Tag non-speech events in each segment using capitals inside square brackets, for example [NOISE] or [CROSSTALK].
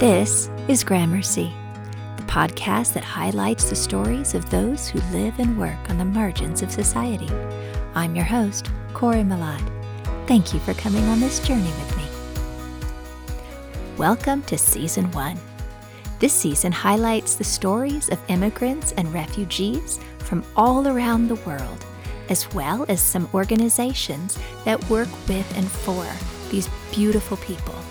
This is Gramercy, the podcast that highlights the stories of those who live and work on the margins of society. I'm your host, Corey Malad. Thank you for coming on this journey with me. Welcome to Season 1. This season highlights the stories of immigrants and refugees from all around the world, as well as some organizations that work with and for these beautiful people.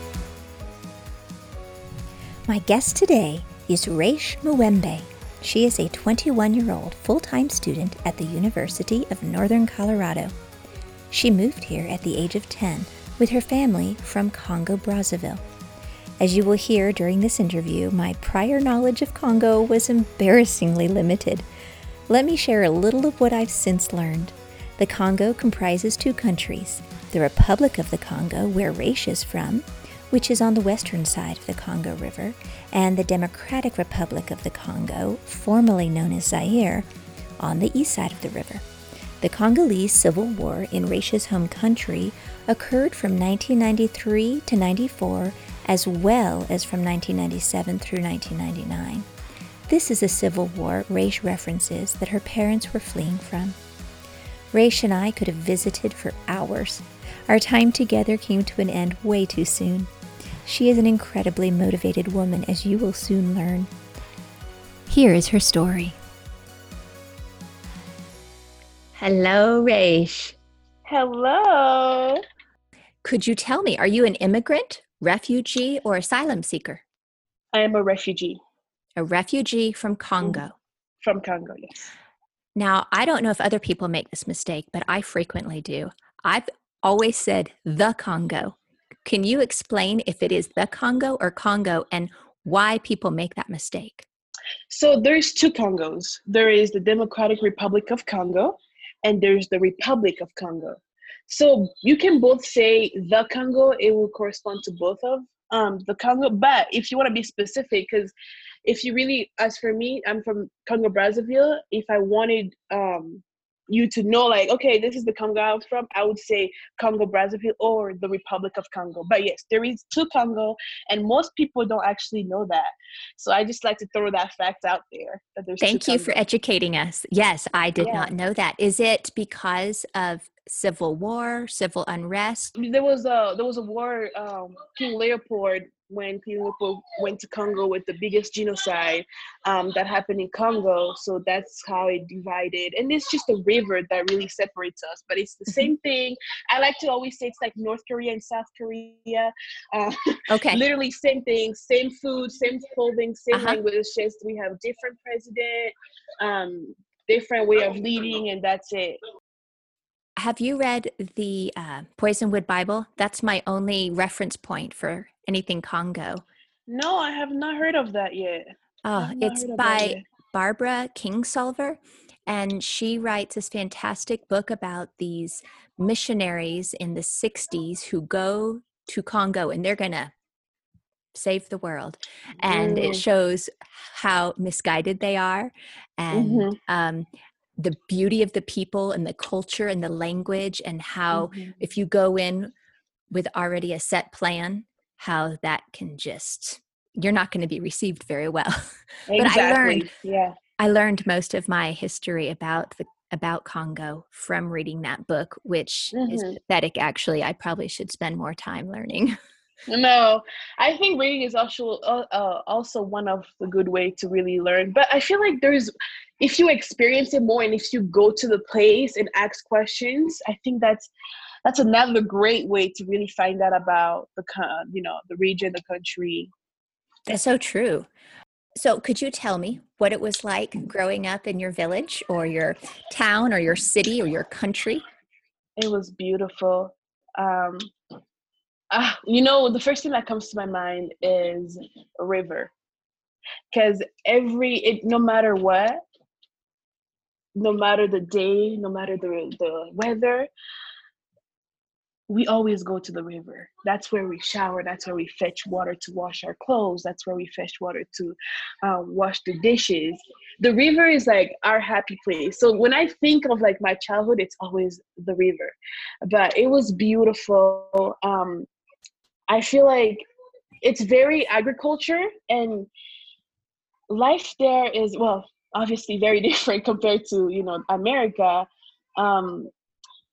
My guest today is Raish Muwembe. She is a 21 year old full time student at the University of Northern Colorado. She moved here at the age of 10 with her family from Congo Brazzaville. As you will hear during this interview, my prior knowledge of Congo was embarrassingly limited. Let me share a little of what I've since learned. The Congo comprises two countries the Republic of the Congo, where Raish is from, which is on the western side of the Congo River, and the Democratic Republic of the Congo, formerly known as Zaire, on the east side of the river. The Congolese Civil War in Raish's home country occurred from 1993 to 94, as well as from 1997 through 1999. This is a civil war Raish references that her parents were fleeing from. Raish and I could have visited for hours. Our time together came to an end way too soon. She is an incredibly motivated woman, as you will soon learn. Here is her story. Hello, Raish. Hello. Could you tell me, are you an immigrant, refugee, or asylum seeker? I am a refugee. A refugee from Congo. From Congo, yes. Now, I don't know if other people make this mistake, but I frequently do. I've always said the Congo. Can you explain if it is the Congo or Congo and why people make that mistake? So there's two Congos. There is the Democratic Republic of Congo and there's the Republic of Congo. So you can both say the Congo, it will correspond to both of um, the Congo. But if you want to be specific, because if you really, as for me, I'm from Congo Brazzaville. If I wanted um, you to know like okay this is the congo i'm from i would say congo brazzaville or the republic of congo. But yes there is two congo and most people don't actually know that. So i just like to throw that fact out there that there's thank you for educating us. Yes i did yeah. not know that. Is it because of civil war civil unrest there was a there was a war um, king leopold when King Leopold went to Congo with the biggest genocide um, that happened in Congo. So that's how it divided. And it's just a river that really separates us. But it's the [LAUGHS] same thing. I like to always say it's like North Korea and South Korea. Uh, okay. literally same thing, same food, same clothing, same uh-huh. language. It's just we have different president, um, different way of leading, and that's it. Have you read the uh, Poisonwood Bible? That's my only reference point for anything Congo. No, I have not heard of that yet. Oh, it's by Barbara Kingsolver. And she writes this fantastic book about these missionaries in the 60s who go to Congo and they're going to save the world. And mm. it shows how misguided they are and mm-hmm. um, the beauty of the people and the culture and the language, and how mm-hmm. if you go in with already a set plan, how that can just you're not going to be received very well. Exactly. [LAUGHS] but I learned yeah. I learned most of my history about the about Congo from reading that book, which mm-hmm. is pathetic actually. I probably should spend more time learning. no, I think reading is also uh, uh, also one of the good way to really learn. But I feel like there's if you experience it more and if you go to the place and ask questions, I think that's that's another great way to really find out about the you know the region the country. That's so true. So could you tell me what it was like growing up in your village or your town or your city or your country? It was beautiful. Um uh, you know the first thing that comes to my mind is a river. Because every it no matter what no matter the day no matter the the weather we always go to the river. That's where we shower. That's where we fetch water to wash our clothes. That's where we fetch water to um, wash the dishes. The river is like our happy place. So when I think of like my childhood, it's always the river. But it was beautiful. Um, I feel like it's very agriculture and life there is well obviously very [LAUGHS] different compared to you know america. Um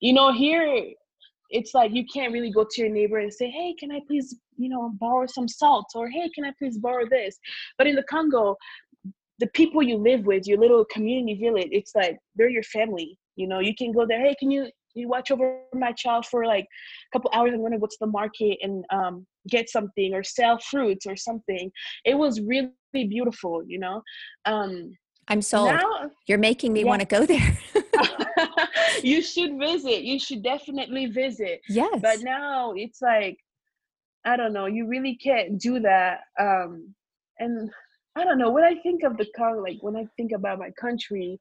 you know here it's like you can't really go to your neighbor and say hey can i please you know borrow some salt? or hey can i please borrow this? But in the congo the people you live with your little community village it's like they're your family. You know you can go there hey can you you watch over my child for like a couple hours? I'm to go to the market and um, get something or sell fruits or something. It was really beautiful you know? Um, i'm sold now, you're making me yeah. want to go there [LAUGHS] [LAUGHS] you should visit you should definitely visit yes but now it's like i don't know you really can't do that um, and i don't know when i think of the car like when i think about my country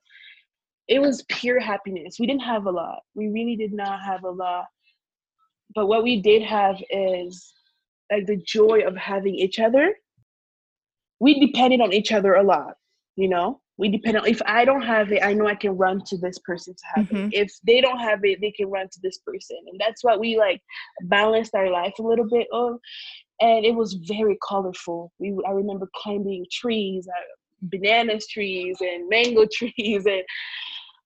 it was pure happiness. We didn't have a lot. We really did not have a lot. But what we did have is like the joy of having each other. We depended on each other a lot, you know? We depend on if I don't have it, I know I can run to this person to have mm-hmm. it. If they don't have it, they can run to this person. And that's what we like balanced our life a little bit of. And it was very colorful. We I remember climbing trees, uh, bananas trees and mango [LAUGHS] trees and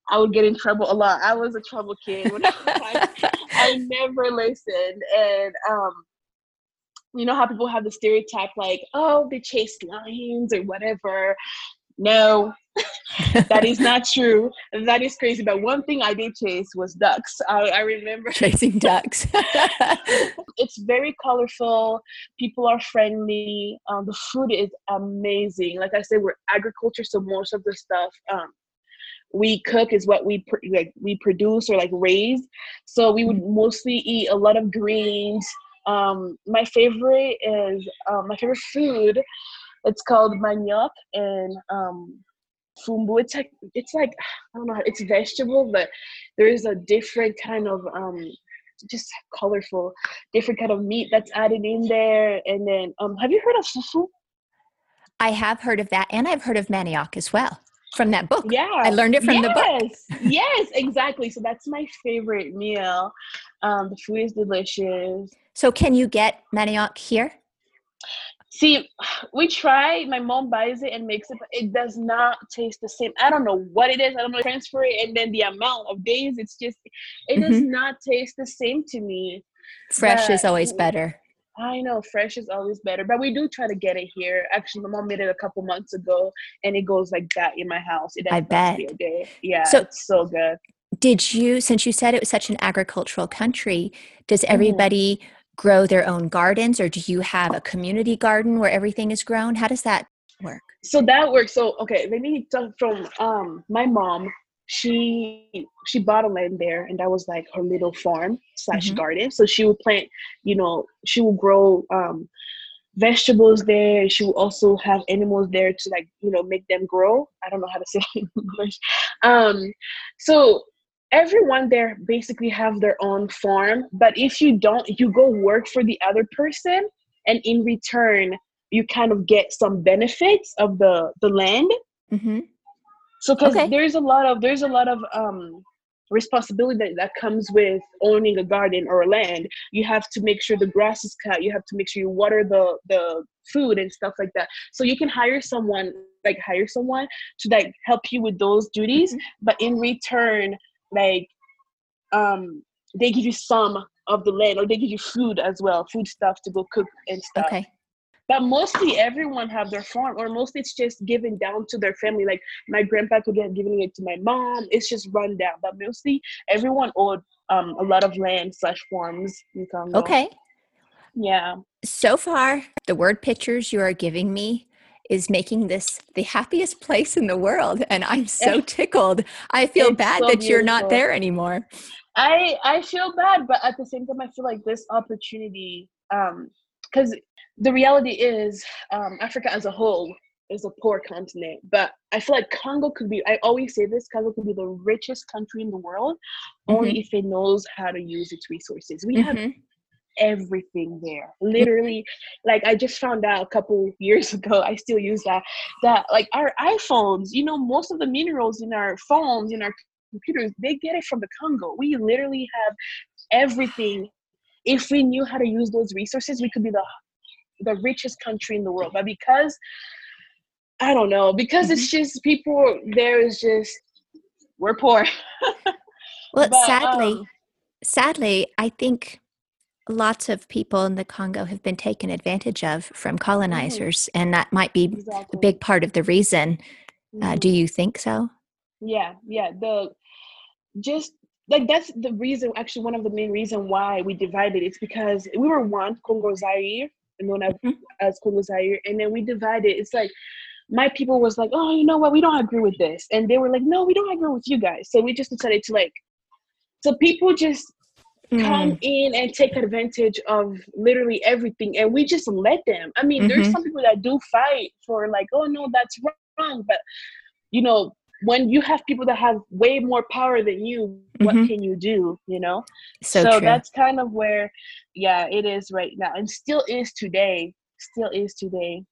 I would get in trouble a lot. I was a trouble kid. When [LAUGHS] I, I never listened, and um, you know how people have the stereotype like, oh, they chase lions or whatever. No, that is not true. That is crazy. But one thing I did chase was ducks. I, I remember [LAUGHS] chasing ducks. [LAUGHS] it's very colorful. People are friendly. Um, the food is amazing. Like I said, we're agriculture, so most of the stuff um, we cook is what we pr- like we produce or like raise. So we would mostly eat a lot of greens. Um, my favorite is um, my favorite food. It's called manioc and um, fumbu. It's like it's like [SIGHS] I don't know. It's vegetable, but there is a different kind of um, just colorful, different kind of meat that's added in there. And then, um, have you heard of fufu? I have heard of that, and I've heard of manioc as well from that book. Yeah. I learned it from yes. the book. yes, exactly. So that's my favorite meal. Um, the food is delicious. So can you get manioc here? See, we try. My mom buys it and makes it, but it does not taste the same. I don't know what it is. I don't know transfer it, and then the amount of days. It's just, it mm-hmm. does not taste the same to me. Fresh but, is always better. I know fresh is always better, but we do try to get it here. Actually, my mom made it a couple months ago, and it goes like that in my house. It I bet. Yeah, so, it's so good. Did you, since you said it was such an agricultural country, does mm-hmm. everybody mm. Grow their own gardens, or do you have a community garden where everything is grown? How does that work? So that works. So okay, let me talk from um my mom she she bought a land there and that was like her little farm slash mm-hmm. garden so she would plant you know she would grow um vegetables there she would also have animals there to like you know make them grow i don't know how to [LAUGHS] say it in english um so everyone there basically have their own farm but if you don't you go work for the other person and in return you kind of get some benefits of the the land mm-hmm. So because okay. there's a lot of there's a lot of um responsibility that, that comes with owning a garden or a land. You have to make sure the grass is cut. You have to make sure you water the the food and stuff like that. So you can hire someone like hire someone to like help you with those duties, mm-hmm. but in return, like um they give you some of the land or they give you food as well, food stuff to go cook and stuff. Okay. But mostly everyone have their farm or mostly it's just given down to their family. Like my grandpa could have given it to my mom. It's just run down. But mostly everyone owed um, a lot of land slash farms in Congo. okay. Yeah. So far the word pictures you are giving me is making this the happiest place in the world and i'm so tickled i feel it's bad so that beautiful. you're not there anymore i i feel bad but at the same time i feel like this opportunity um because the reality is um, Africa as a whole is a poor continent, but I feel like Congo could be. I always say this: Congo could be the richest country in the world, mm-hmm. only if it knows how to use its resources. We mm-hmm. have everything there literally like i just found out a couple years [LAUGHS] ago i still use that that like our iphones you know most of the minerals in our phones in our computers they get it from the congo we literally have everything if we knew how to use those resources we could be the the richest country in the world, but because I don't know, because mm-hmm. it's just people there is just we're poor. [LAUGHS] well, but, sadly, um, sadly, I think lots of people in the Congo have been taken advantage of from colonizers, mm-hmm. and that might be exactly. a big part of the reason. Mm-hmm. Uh, do mm-hmm. you think so? Yeah, yeah. The just like that's the reason. Actually, one of the main reason why we divided. It's because we were one Congo Zaire, known as, mm-hmm. as Congo Zaire, and then we divided. It's like my people was like, oh, you know what, we don't agree with this, and they were like, no, we don't agree with you guys. So we just decided to like, so people just mm. come in and take advantage of literally everything, and we just let them. I mean, mm-hmm. there's some people that do fight for like, oh no, that's wrong, but you know, when you have people that have way more power than you, what mm-hmm. can you do? You know. So, so that's kind of where, yeah, it is right now, and still is today. Still is today.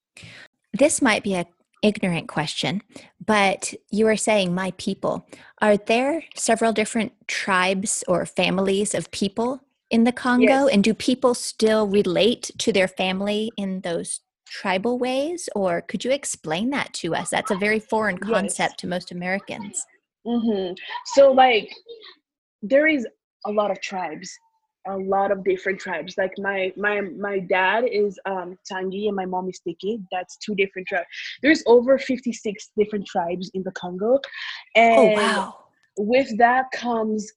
This might be a ignorant question, but you are saying my people. Are there several different tribes or families of people in the Congo? Yes. And do people still relate to their family in those tribal ways? Or could you explain that to us? That's a very foreign concept yes. to most Americans. Mm-hmm. So, like, there is a lot of tribes a lot of different tribes. Like my my my dad is um Tangi and my mom is Tiki. That's two different tribes. There's over 56 different tribes in the Congo. Oh, and oh, wow. with that comes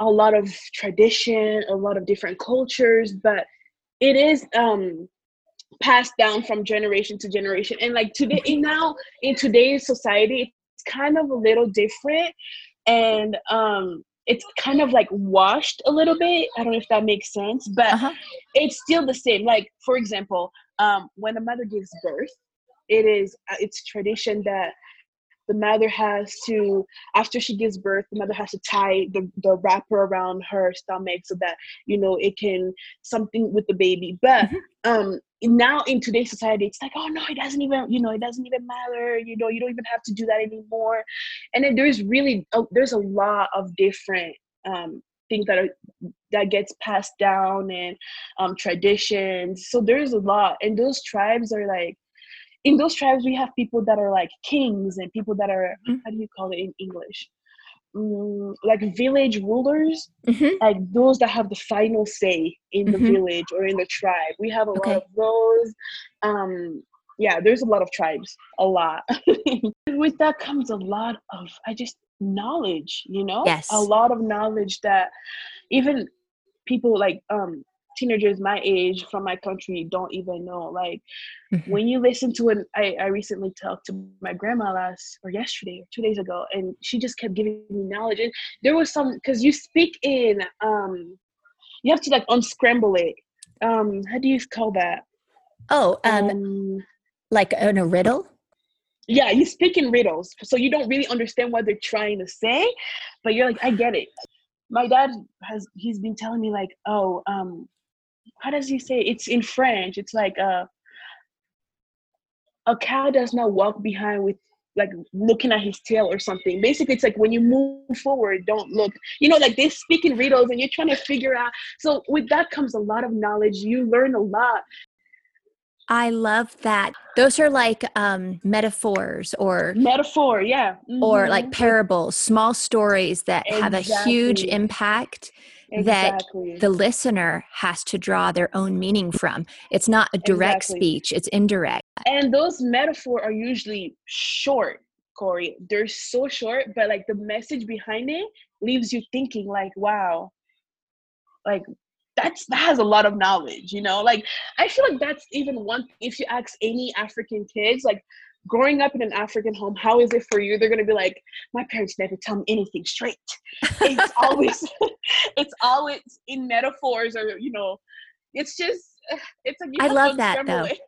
a lot of tradition, a lot of different cultures, but it is um passed down from generation to generation. And like today now in today's society, it's kind of a little different. And um it's kind of like washed a little bit. I don't know if that makes sense, but uh-huh. it's still the same. Like for example, um, when a mother gives birth, it is uh, it's tradition that the mother has to after she gives birth the mother has to tie the, the wrapper around her stomach so that you know it can something with the baby but mm-hmm. um now in today's society it's like oh no it doesn't even you know it doesn't even matter you know you don't even have to do that anymore. And then there's really a, there's a lot of different um things that are that gets passed down and um traditions. So there's a lot. And those tribes are like in those tribes we have people that are like kings and people that are mm-hmm. how do you call it in english mm, like village rulers mm-hmm. like those that have the final say in the mm-hmm. village or in the tribe we have a okay. lot of those um yeah there's a lot of tribes a lot [LAUGHS] with that comes a lot of i just knowledge you know yes a lot of knowledge that even people like um teenagers my age from my country don't even know. Like mm-hmm. when you listen to it, I, I recently talked to my grandma last or yesterday or two days ago, and she just kept giving me knowledge. And there was some because you speak in um, you have to like unscramble it. Um, how do you call that? Oh, um, um like in a riddle. Yeah, you speak in riddles, so you don't really understand what they're trying to say, but you're like, I get it my dad has he's been telling me like oh um how does he say it's in french it's like a a cow does not walk behind with like looking at his tail or something. Basically it's like when you move forward don't look. You know like they speak in riddles and you're trying to figure out. So with that comes a lot of knowledge. You learn a lot. I love that. Those are like um, metaphors or metaphor, yeah, mm-hmm. or like parables, small stories that exactly. have a huge impact exactly. that the listener has to draw their own meaning from. It's not a direct exactly. speech, it's indirect. And those metaphors are usually short, Corey. They're so short, but like the message behind it leaves you thinking like, wow, like that's that has a lot of knowledge, you know? Like I feel like that's even one if you ask any African kids, like growing up in an African home, how is it for you? They're gonna be like, my parents never tell me anything straight. It's [LAUGHS] always, [LAUGHS] it's always in metaphors or you know, it's just, [SIGHS] it's like I love that though. [LAUGHS]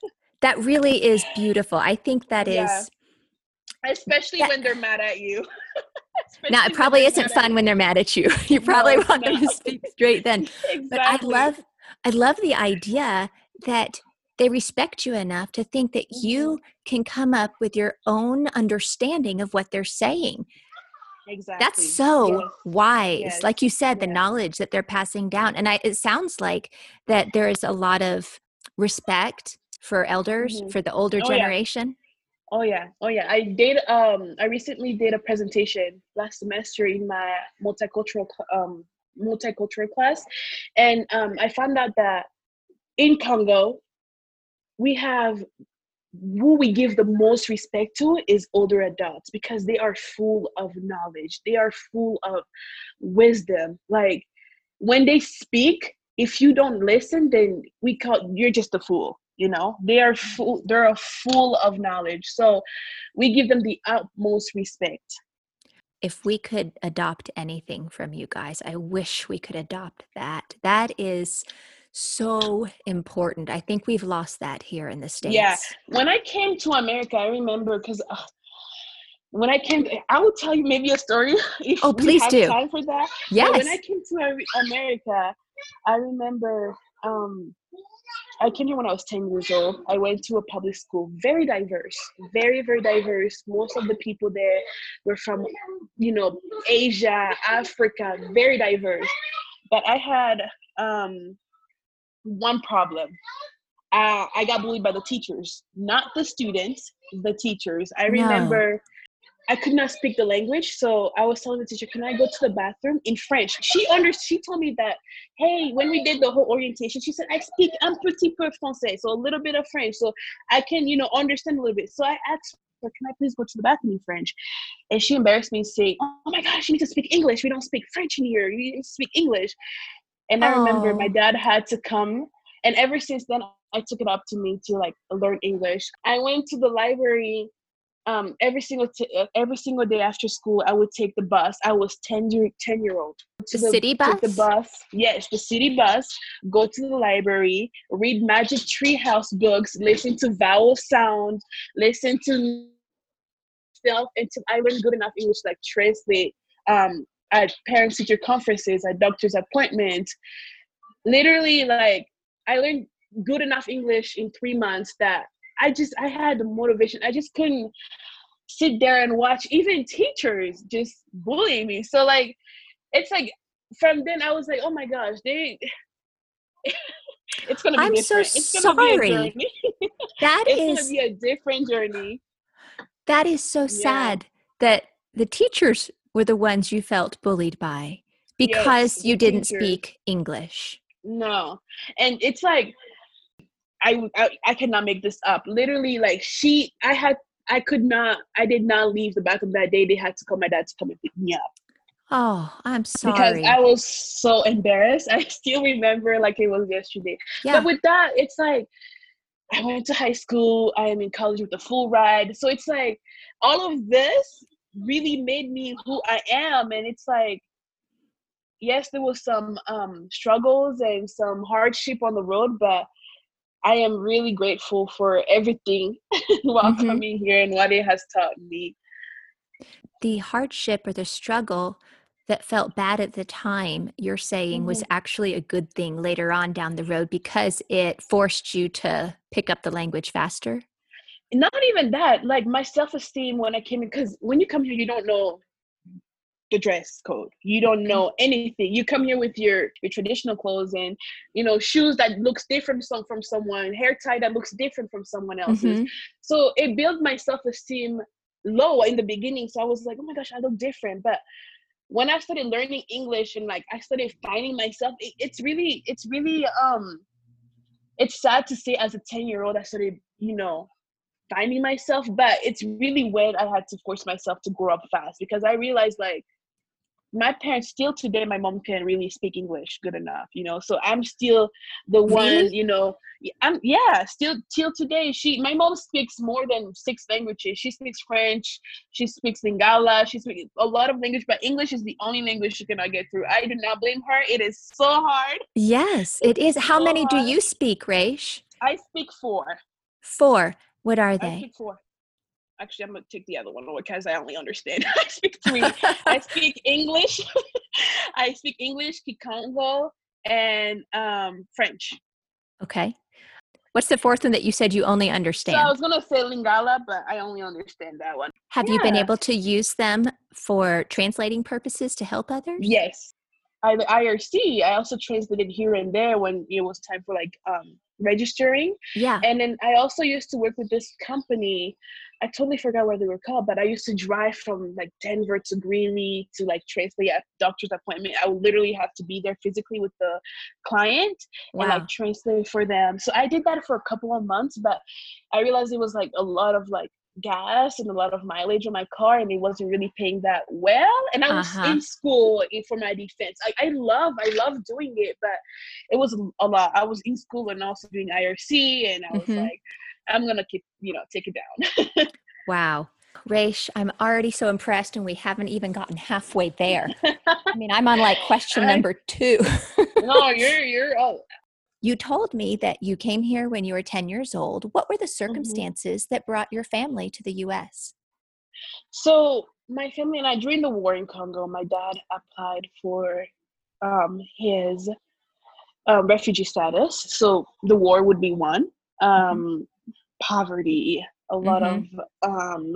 That really is beautiful. I think that yeah. is, especially that, when they're mad at you. now it probably isn't fun when they're mad at you. You probably no, want them to speak straight then. exactly. But I love, I love the idea that they respect you enough to think that you mm-hmm. can come up with your own understanding of what they're saying. Exactly. That's so yes. wise. Yes. Like you said, the knowledge that they're passing down. And I, it sounds like that there is a lot of respect for elders Mhm. for the older Oh, yeah. generation? Oh yeah, oh yeah. I did. Um, I recently did a presentation last semester in my multicultural um multicultural class, and um, I found out that in Congo, we have who we give the most respect to is older adults because they are full of knowledge. They are full of wisdom. Like when they speak, if you don't listen, then we call you're just a fool. You know, they are full. They're full of knowledge. So we give them the utmost respect. If we could adopt anything from you guys, I wish we could adopt that. That is so important. I think we've lost that here in the States. Yeah. When I came to America, I remember because uh, when I came, I will tell you maybe a story. [LAUGHS] If Oh, please have do. Time for that. But Yes. when I came to America, I remember um, I came here when I was 10 years old. I went to a public school, very diverse, very, very diverse. Most of the people there were from, you know, Asia, Africa, very diverse. But I had um, one problem. Uh, I got bullied by the teachers, not the students, the teachers. I No. remember I could not speak the language, so I was telling the teacher, "Can I go to the bathroom in French?" She under she told me that, "Hey, when we did the whole orientation, she said I speak un petit peu français, so a little bit of French, so I can you know understand a little bit." So I asked her, "Can I please go to the bathroom in French?" And she embarrassed me, saying, "Oh my gosh, you need to speak English. We don't speak French in here. You need to speak English." And I remember my dad had to come, and ever since then, I took it up to me to like learn English. I went to the library um, every single t- uh, every single day after school. I would take the bus. I was 10 year 10 year old. To The city Take the bus? bus. Yes, the city bus. Go to the library. Read Magic Tree House books. Listen to vowel sound. Listen to self until I learned good enough English to like translate um, at parent teacher conferences, at doctor's appointments. Literally, like I learned good enough English in three months that I just I had the motivation. I just couldn't sit there and watch even teachers just bully me. So like it's like from then I was like, oh my gosh, they [LAUGHS] it's gonna be I'm so it's gonna be a sorry. journey. [LAUGHS] That it's is gonna be a different journey. that is so sad that the teachers were the ones you felt bullied by because Yes, you didn't speak English. No, and it's like I, I I cannot make this up. Literally, like she, I had, I could not, I did not leave the bathroom that day. They had to call my dad to come and pick me up Oh, I'm sorry. because. I was so embarrassed. [LAUGHS] I still remember like it was yesterday. yeah. But with that, it's like I went to high school. I am in college with a full ride. So it's like all of this really made me who I am. And it's like, yes, there was some um, struggles and some hardship on the road, but I am really grateful for everything [LAUGHS] while Mhm. coming here and what it has taught me. the hardship or the struggle that felt bad at the time you're saying was Mm-hmm. actually a good thing later on down the road because it forced you to pick up the language faster Not even that, like my self esteem when I came in, because when you come here, you don't know the dress code. You don't know anything. You come here with your your traditional clothes and you know shoes that looks different some from someone, hair tie that looks different from someone else's. Mhm. So it built my self esteem low in the beginning. So I was like, oh my gosh, I look different. But when I started learning English and like I started finding myself, it, it's really it's really um it's sad to say as a 10 year old I started, you know, finding myself, but it's really when I had to force myself to grow up fast because I realized like my parents still today my mom can really speak english good enough you know? So i'm still the one you know i'm yeah still till today she my mom speaks more than six languages. She speaks french she speaks lingala she speaks a lot of language but english is the only language she cannot get through. I do not blame her. It is so hard. Yes it is. How so many do you speak Raish? i speak four. Four what are i they speak four actually i'm gonna take the other one because i only understand [LAUGHS] i speak three I [LAUGHS] speak English. [LAUGHS] I speak English, Kikongo, and um, French. okay what's the fourth one that you said you only understand So I was gonna say Lingala, but I only understand that one. have you been able to use them for translating purposes to help others Yes, I, the IRC, I also translated here and there when it was time for like um, registering. Yeah. And then I also used to work with this company. I totally forgot where they were called, but I used to drive from like Denver to Greeley to like translate a doctor's appointment. I would literally have to be there physically with the client Wow. and like translate for them. So I did that for a couple of months, but I realized it was like a lot of like gas and a lot of mileage on my car and it wasn't really paying that well and i was Uh-huh. in school for my defense I, I love i love doing it but it was a lot i was in school and also doing irc and i was Mhm. like i'm gonna keep you know take it down [LAUGHS] Wow. Raish, I'm already so impressed, and we haven't even gotten halfway there. [LAUGHS] I mean, I'm on like question number two. no [LAUGHS] you're you're oh you told me that you came here when you were 10 years old. What were the circumstances that brought your family to the US? So my family and I during the war in Congo, my dad applied for um, his um, refugee status. So the war would be one. Um, Poverty, a lot of um,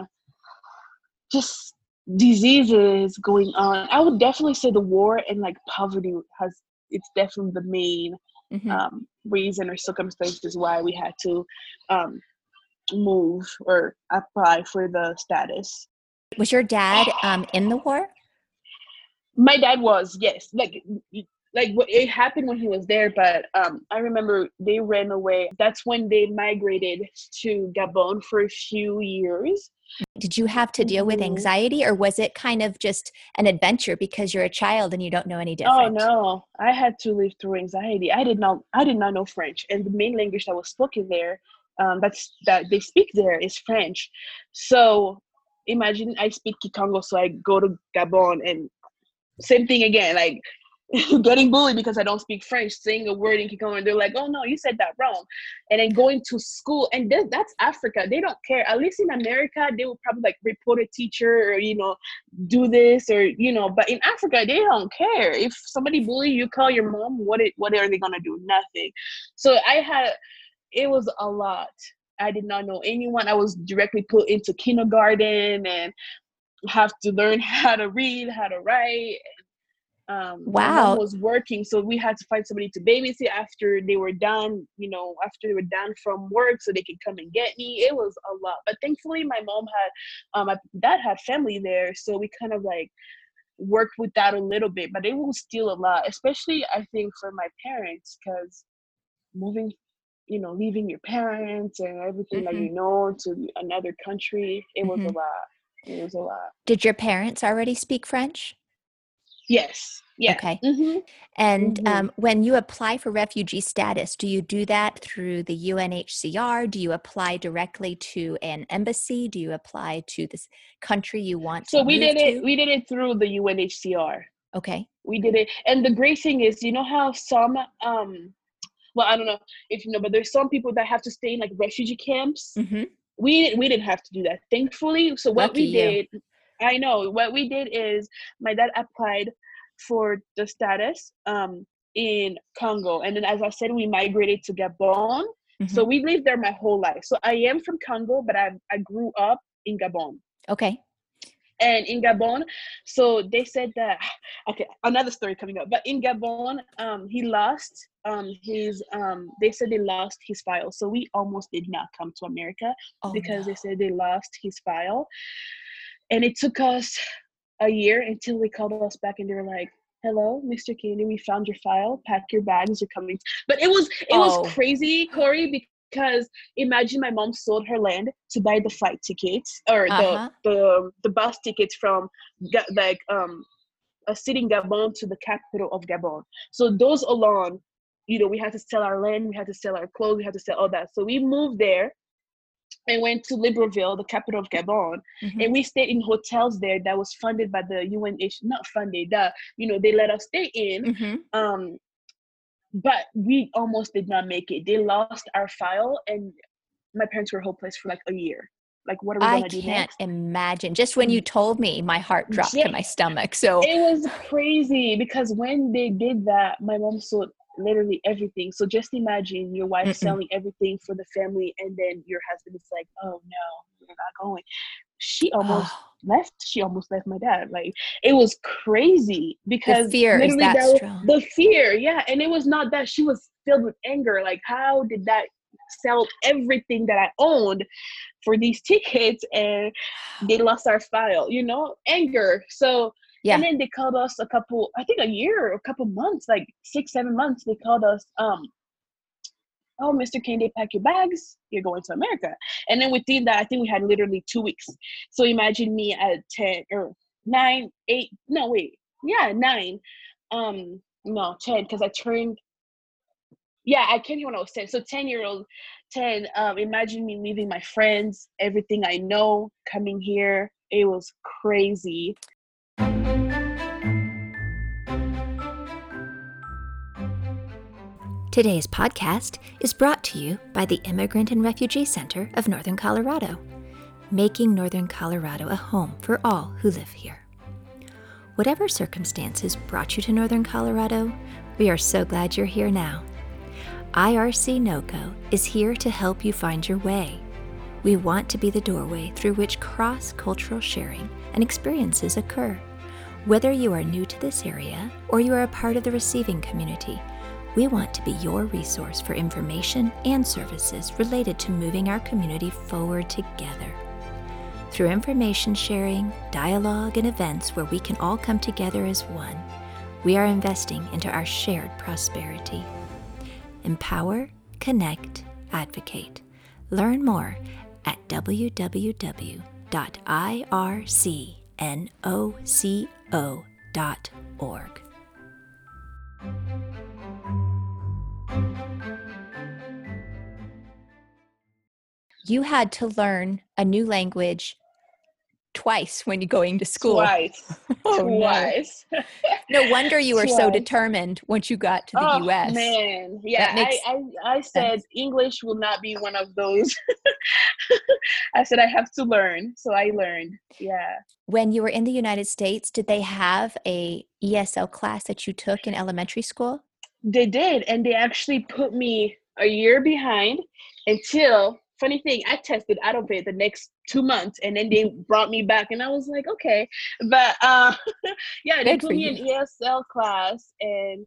just diseases going on. I would definitely say the war and like poverty has it's definitely the main Mhm. um, reason or circumstances why we had to um, move or apply for the status. Was your dad um, in the war? My dad was yes, like like what- it happened when he was there, but um, I remember they ran away. That's when they migrated to Gabon for a few years. Did you have to deal with Mhm. anxiety, or was it kind of just an adventure because you're a child and you don't know any different Oh no, I had to live through anxiety. I did not I did not know French, and the main language that was spoken there, um, that's that they speak there is French. So imagine I speak Kikongo, so I go to Gabon and same thing again, like [LAUGHS] getting bullied because I don't speak French, saying a word in Kikongo, and they're like, "Oh no, you said that wrong," and then going to school, and th- that's Africa. They don't care. At least in America, they would probably like report a teacher or you know do this or you know but in africa they don't care. If somebody bully you call your mom what it what are they gonna do? Nothing. So i had it was a lot. I did not know anyone. I was directly put into kindergarten and have to learn [LAUGHS] how to read how to write um Wow. was working so we had to find somebody to babysit after they were done you know after they were done from work so they could come and get me it was a lot but thankfully my mom had um my dad had family there so we kind of like worked with that a little bit but it was still a lot especially i think for my parents because moving you know leaving your parents and everything that you know to another country it was Mhm. a lot it was a lot Did your parents already speak French? Yes yeah Okay. hmm And Mhm. um, when you apply for refugee status, do you do that through the UNHCR? Do you apply directly to an embassy? Do you apply to this country you want so to we did it to? we did it through the unhcr Okay. we did it and the great thing is you know how some um well i don't know if you know but there's some people that have to stay in like refugee camps hmm we we didn't have to do that thankfully so what Lucky we you. I know what we did is my dad applied for the status um in congo and then as i said we migrated to gabon so we lived there my whole life so i am from congo but i i grew up in gabon Okay. and in Gabon, so they said that [SIGHS] okay, another story coming up. But in Gabon, um, he lost um his um they said they lost his file. So we almost did not come to America Oh, because no. they said they lost his file. And it took us a year until they called us back and they were like, Hello, Mr. Kennedy, we found your file. Pack your bags, you're coming. But it was it Oh. was crazy, Corey, because imagine my mom sold her land to buy the flight tickets or Uh-huh. the the the bus tickets from like um a city in Gabon to the capital of Gabon. So those alone, you know, we had to sell our land, we had to sell our clothes, we had to sell all that. So we moved there and went to Libreville, the capital of Gabon, Mhm. and we stayed in hotels there that was funded by the UNH, not funded, that you know they let us stay in. Mhm. Um, but we almost did not make it. They lost our file, and my parents were hopeless for like a year. Like, what are we I gonna do can't next? imagine. Just when you told me, my heart dropped Yeah. to my stomach. So, It was crazy because when they did that, my mom sold literally everything. So just imagine your wife selling everything for the family, and then your husband is like, "Oh no, we're not going." she almost [GASPS] left. She almost left my dad. Like it was crazy because the fear is that, that strong. The fear, yeah, and it was not that she was filled with anger. Like how did that sell everything that I owned for these tickets and they lost our file? You know, anger. So yeah. And then they called us a couple, I think a year or a couple months, like six, seven months. They called us, um, oh, Mr. Kende, pack your bags. You're going to America. And then within that, I think we had literally two weeks. So imagine me at 10 or nine, eight, no, wait. Yeah, nine. Um, no, 10, because I turned, yeah, I came here when I was 10. So 10 year old, 10, um, imagine me leaving my friends, everything I know, coming here. It was crazy. Today's podcast is brought to you by the Immigrant and Refugee Center of Northern Colorado, making Northern Colorado a home for all who live here. Whatever circumstances brought you to Northern Colorado, we are so glad you're here now. IRC NOCO is here to help you find your way. We want to be the doorway through which cross cultural sharing and experiences occur. Whether you are new to this area or you are a part of the receiving community, we want to be your resource for information and services related to moving our community forward together. Through information sharing, dialogue, and events where we can all come together as one, we are investing into our shared prosperity. Empower, connect, advocate. Learn more at www.ircnoco.org. you had to learn a new language twice when you're going to school. Twice. [LAUGHS] oh, Twice. No. no. wonder you were Twice. so determined once you got to the oh, US. Man, yeah, I, I, I said sense. English will not be one of those. [LAUGHS] I said I have to learn. So I learned. Yeah. When you were in the United States, did they have a ESL class that you took in elementary school? They did. And they actually put me a year behind until funny thing, I tested out of it the next two months and then they brought me back and I was like, okay. But uh [LAUGHS] yeah, they Good put me in ESL class and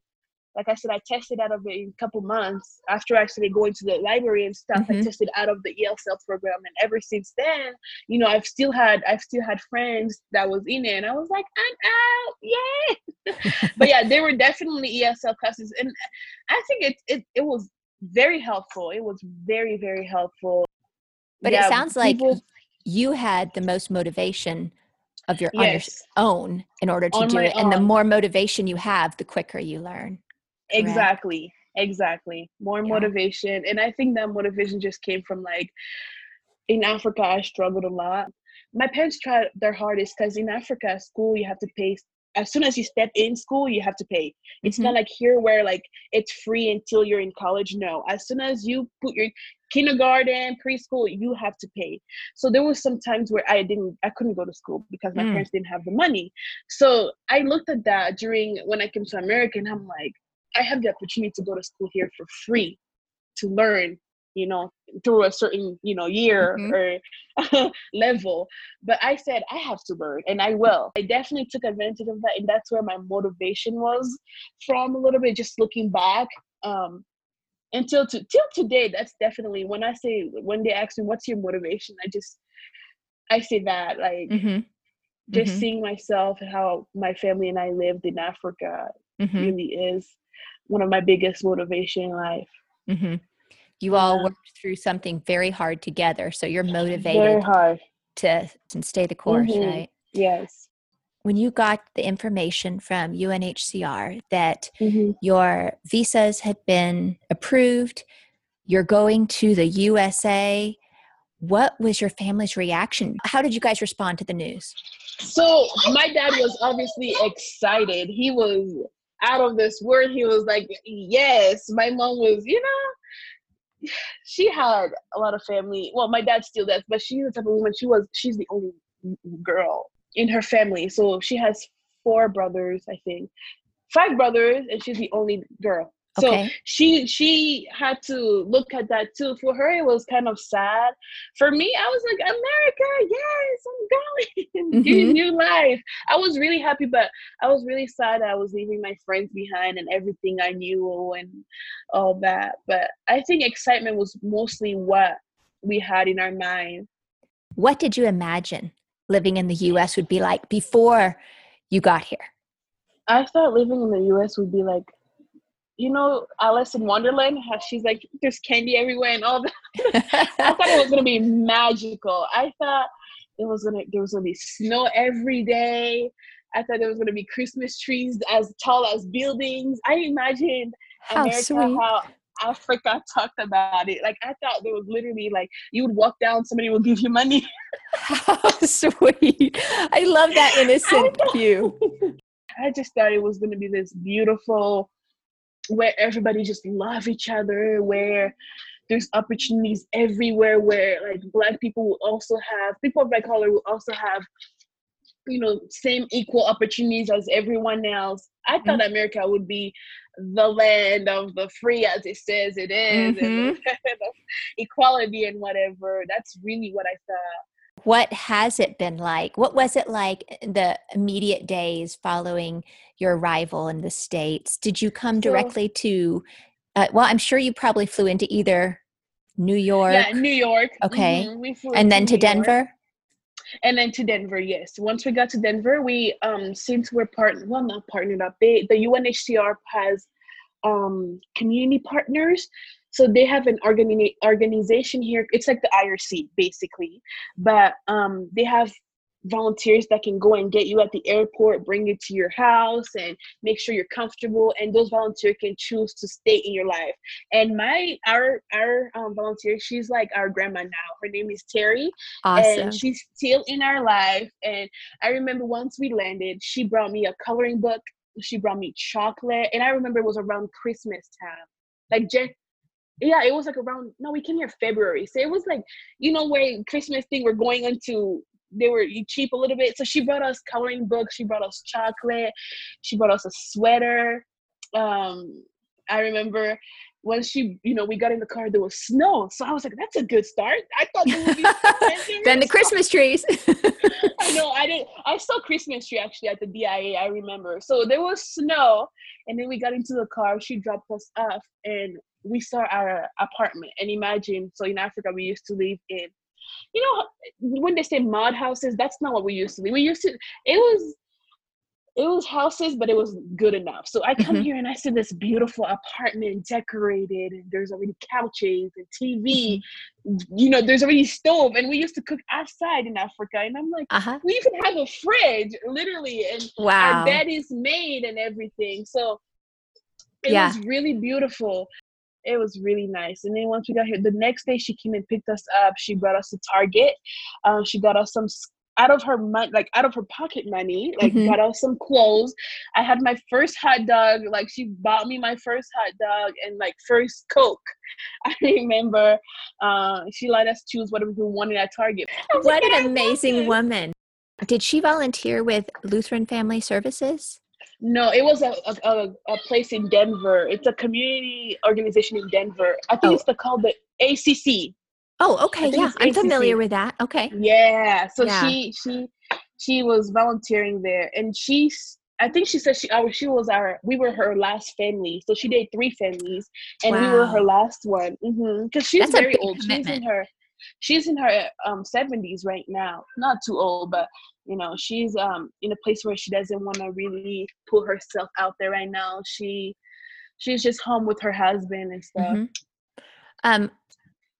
like I said, I tested out of it in a couple months after actually going to the library and stuff. Mm-hmm. I tested out of the ESL program, and ever since then, you know, I've still had I've still had friends that was in it, and I was like, I'm out, yeah. [LAUGHS] but yeah, there were definitely ESL classes, and I think it it it was very helpful. It was very, very helpful. But yeah, it sounds people, like you had the most motivation of your yes. on your own in order to on do it. Own. And the more motivation you have, the quicker you learn. Exactly. Exactly. More yeah. motivation. And I think that motivation just came from like in Africa, I struggled a lot. My parents tried their hardest because in Africa, school, you have to pay as soon as you step in school you have to pay it's mm-hmm. not like here where like it's free until you're in college no as soon as you put your kindergarten preschool you have to pay so there was some times where i didn't i couldn't go to school because my mm. parents didn't have the money so i looked at that during when i came to america and i'm like i have the opportunity to go to school here for free to learn you know through a certain you know year mm-hmm. or [LAUGHS] level but i said i have to learn and i will i definitely took advantage of that and that's where my motivation was from a little bit just looking back um until to till today that's definitely when i say when they ask me what's your motivation i just i say that like mm-hmm. just mm-hmm. seeing myself and how my family and i lived in africa mm-hmm. really is one of my biggest motivation in life. Mm-hmm. You all worked through something very hard together so you're motivated very hard. to and stay the course mm-hmm. right? Yes. When you got the information from UNHCR that mm-hmm. your visas had been approved you're going to the USA what was your family's reaction? How did you guys respond to the news? So my dad was obviously excited. He was out of this word. he was like yes my mom was you know she had a lot of family. Well, my dad still does, but she's the type of woman. She was she's the only girl in her family, so she has four brothers, I think, five brothers, and she's the only girl. So Okay. she she had to look at that too. For her, it was kind of sad. For me, I was like, America, yes, I'm going. [LAUGHS] Mhm. new life. I was really happy, but I was really sad I was leaving my friends behind and everything I knew and all that. But I think excitement was mostly what we had in our mind. What did you imagine living in the US would be like before you got here? I thought living in the US would be like, you know, Alice in Wonderland, how she's like, there's candy everywhere and all that. [LAUGHS] I thought it was gonna be magical. I thought it was gonna there was gonna be snow every day. I thought there was gonna be Christmas trees as tall as buildings. I imagined How America sweet. how Africa talked about it. Like I thought there was literally like you would walk down, somebody would give you money. [LAUGHS] How sweet. I love that innocent view. [LAUGHS] I just thought it was gonna be this beautiful where everybody just love each other, where there's opportunities everywhere where like black people will also have people of black color will also have you know same equal opportunities as everyone else. I thought mm-hmm. america would be the land of the free as it says it is, and mm-hmm. [LAUGHS] land of equality and whatever. That's really what i thought What has it been like? What was it like the immediate days following your arrival in the States? Did you come directly to, uh, well, I'm sure you probably flew into either New York yeah new york Okay. mhm, flew and then to New York. Denver? and then to Denver. Yes, once we got to Denver, we um since we're part well not partnered up. They the UNHCR has um community partners, so they have an organi- organization here. It's like the IRC basically, but um they have volunteers that can go and get you at the airport, bring you to your house, and make sure you're comfortable. And those volunteers can choose to stay in your life. And my our our um, volunteer, she's like our grandma now. Her name is Terry Awesome. and she's still in our life. And I remember once we landed, she brought me a coloring book. She brought me chocolate, and I remember it was around Christmas time, like Jan. Yeah, it was like around. No, we came here February, so it was like you know where Christmas thing we're going into. They were cheap a little bit, so she brought us coloring books. She brought us chocolate. She brought us a sweater. Um, I remember when she, you know, we got in the car, there was snow. So I was like, that's a good start. I thought there would be [LAUGHS] then the Christmas trees. [LAUGHS] I know I didn't. I saw Christmas tree actually at the DIA. I remember. So there was snow, and then we got into the car. She dropped us off, and we saw our apartment. And imagine, so in Africa we used to live in, you know, when they say mud houses, that's not what we used to live. We used to. It was. It was houses, but it was good enough. So I come Mhm. here and I see this beautiful apartment decorated, and there's already couches and TV. You know, there's already stove, and we used to cook outside in Africa. And I'm like, uh huh. we even have a fridge literally and Wow. our bed is made and everything so it Yeah. was really beautiful it was really nice. And then once we got here the next day she came and picked us up. She brought us to target. Um, she got us some out of her money like out of her pocket money like Mhm. got us some clothes. I had my first hot dog like she bought me my first hot dog and like first coke. [LAUGHS] I remember uh, she let us choose whatever we wanted at target. Was like, What an amazing woman. Did she volunteer with Lutheran Family Services? No, it was a, a, a, place in Denver. It's a community organization in Denver. I think Oh. it's the, called the ACC. Oh, okay. Yeah, I'm ACC. familiar with that. Okay. Yeah. So Yeah. she she she was volunteering there, and she's. I think she said she our she was our we were her last family. So she did three families, and we were her last one. Because she's That's very old. She's in her she's in her um 70s right now. Not too old, but you know she's um in a place where she doesn't want to really put herself out there right now. She she's just home with her husband and stuff. Mhm. Um,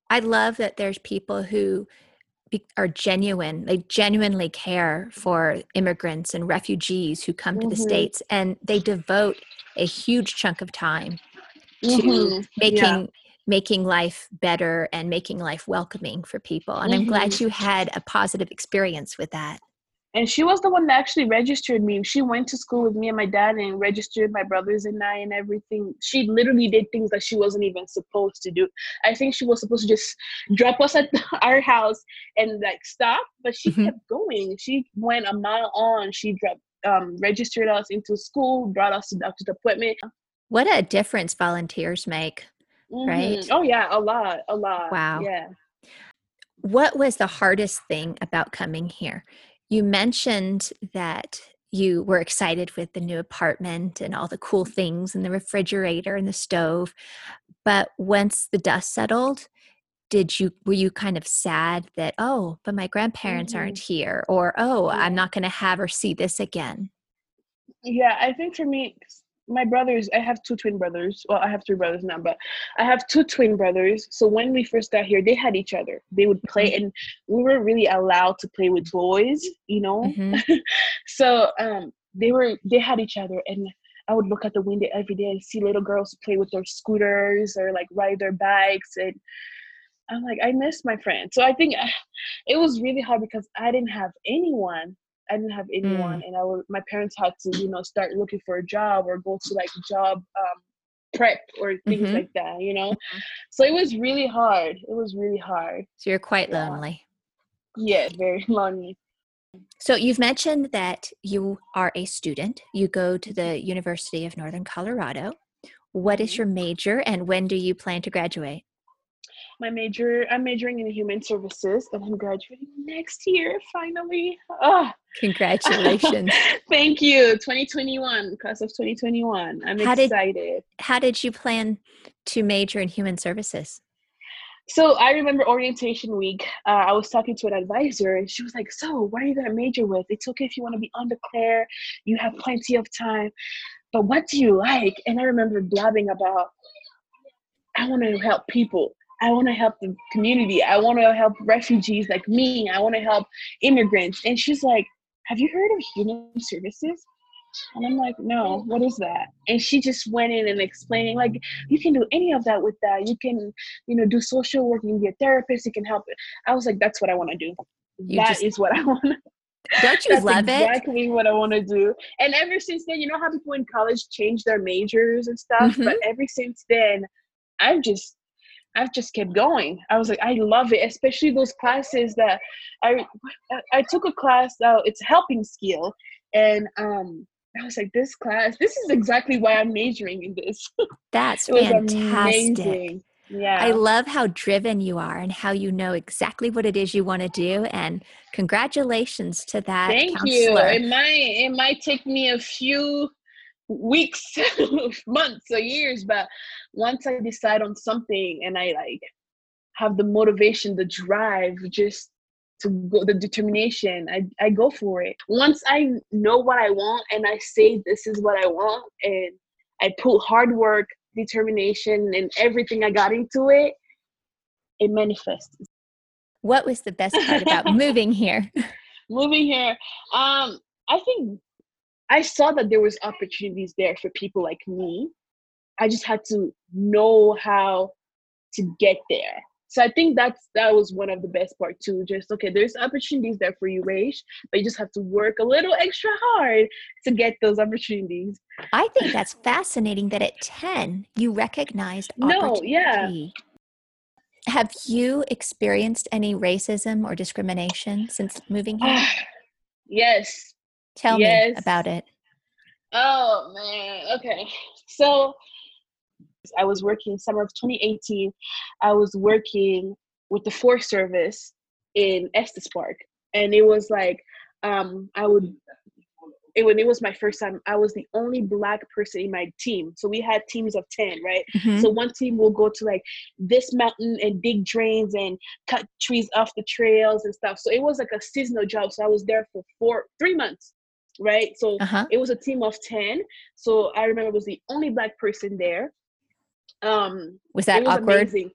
I love that there's people who are genuine. They genuinely care for immigrants and refugees who come to the Mhm. states, and they devote a huge chunk of time to Mhm. making Yeah. making life better and making life welcoming for people. And I'm glad Mhm. you had a positive experience with that. And she was the one that actually registered me. She went to school with me and my dad and registered my brothers and I and everything. She literally did things that she wasn't even supposed to do. I think she was supposed to just drop us at [LAUGHS] our house and like stop, but she Mhm. kept going. She went a mile on. She dropped, um, registered us into school, brought us to doctor's appointment. What a difference volunteers make, Mhm. right? Oh yeah, a lot, a lot. Wow. Yeah. What was the hardest thing about coming here? You mentioned that you were excited with the new apartment and all the cool things and the refrigerator and the stove. But once the dust settled, did you were you kind of sad that oh, but my grandparents Mhm. aren't here or oh, Yeah. I'm not going to have or see this again? Yeah, I think for me, my brothers, I have two twin brothers. Well, I have three brothers now, but I have two twin brothers. So when we first got here, they had each other. They would play, and we weren't really allowed to play with boys, you know. Mhm. [LAUGHS] so um, they were they had each other, and I would look at the window every day and see little girls play with their scooters or like ride their bikes, and I'm like, I miss my friends. So I think uh, it was really hard because I didn't have anyone. I didn't have anyone, and I was my parents had to, you know, start looking for a job or go to like job um, prep or things Mhm. like that, you know. So it was really hard. It was really hard. So you're quite lonely. Yeah, very [LAUGHS] lonely. So you've mentioned that you are a student. You go to the University of Northern Colorado. What is Mhm. your major and when do you plan to graduate? My major, I'm majoring in human services, and I'm graduating next year. Finally. Oh, Congratulations. [LAUGHS] Thank you. 2021, class of 2021. I'm How did- excited. How did you plan to major in human services? So I remember orientation week. Uh, I was talking to an advisor, and she was like, "So, what are you gonna major with? It's okay if you want to be undeclared. You have plenty of time. But what do you like?" And I remember blabbing about, "I want to help people. I want to help the community. I want to help refugees like me. I want to help immigrants." And she's like, "Have you heard of human services?" And I'm like, no, what is that? And she just went in and explaining, like, you can do any of that with that. You can, you know, do social work, you can be a therapist, you can help. I was like, that's what I want to do. You That just- is what I [LAUGHS] want. Don't you That's love it? That's exactly what I want to do. And ever since then, you know how people in college change their majors and stuff. Mm-hmm. But ever since then, I've just, I've just kept going. I was like, I love it, especially those classes that I, I took a class. Uh, it's helping skill, and um, I was like, this class, this is exactly why I'm majoring in this. [LAUGHS] That's fantastic. amazing. Yeah. I love how driven you are and how you know exactly what it is you want to do. And congratulations to that Thank you. It might it might take me a few weeks, [LAUGHS] months, or years, but once I decide on something and I like have the motivation, the drive, just to go the determination, I, I go for it. Once I know what I want and I say this is what I want and I put hard work, determination and everything I got into it, it manifests. What was the best part about [LAUGHS] moving here? moving here um i think i saw that there was opportunities there for people like me. I just had to know how to get there. So i think that's that was one of the best part too just okay there's opportunities there for you Raish, but you just have to work a little extra hard to get those opportunities. I think that's fascinating that at 10 you recognized No, yeah. Have you experienced any racism or discrimination since moving here? [SIGHS] yes Tell me about it. Oh man. Okay. So I was working summer of 2018. I was working with the Forest Service in Estes Park, and it was like um, I would. It, when it was my first time, I was the only black person in my team. So we had teams of ten, right? Mhm. So one team will go to like this mountain and dig drains and cut trees off the trails and stuff. So it was like a seasonal job. So I was there for four, three months, right? So Uh-huh. it was a team of 10 so i remember I was the only black person there um Was that it was awkward amazing.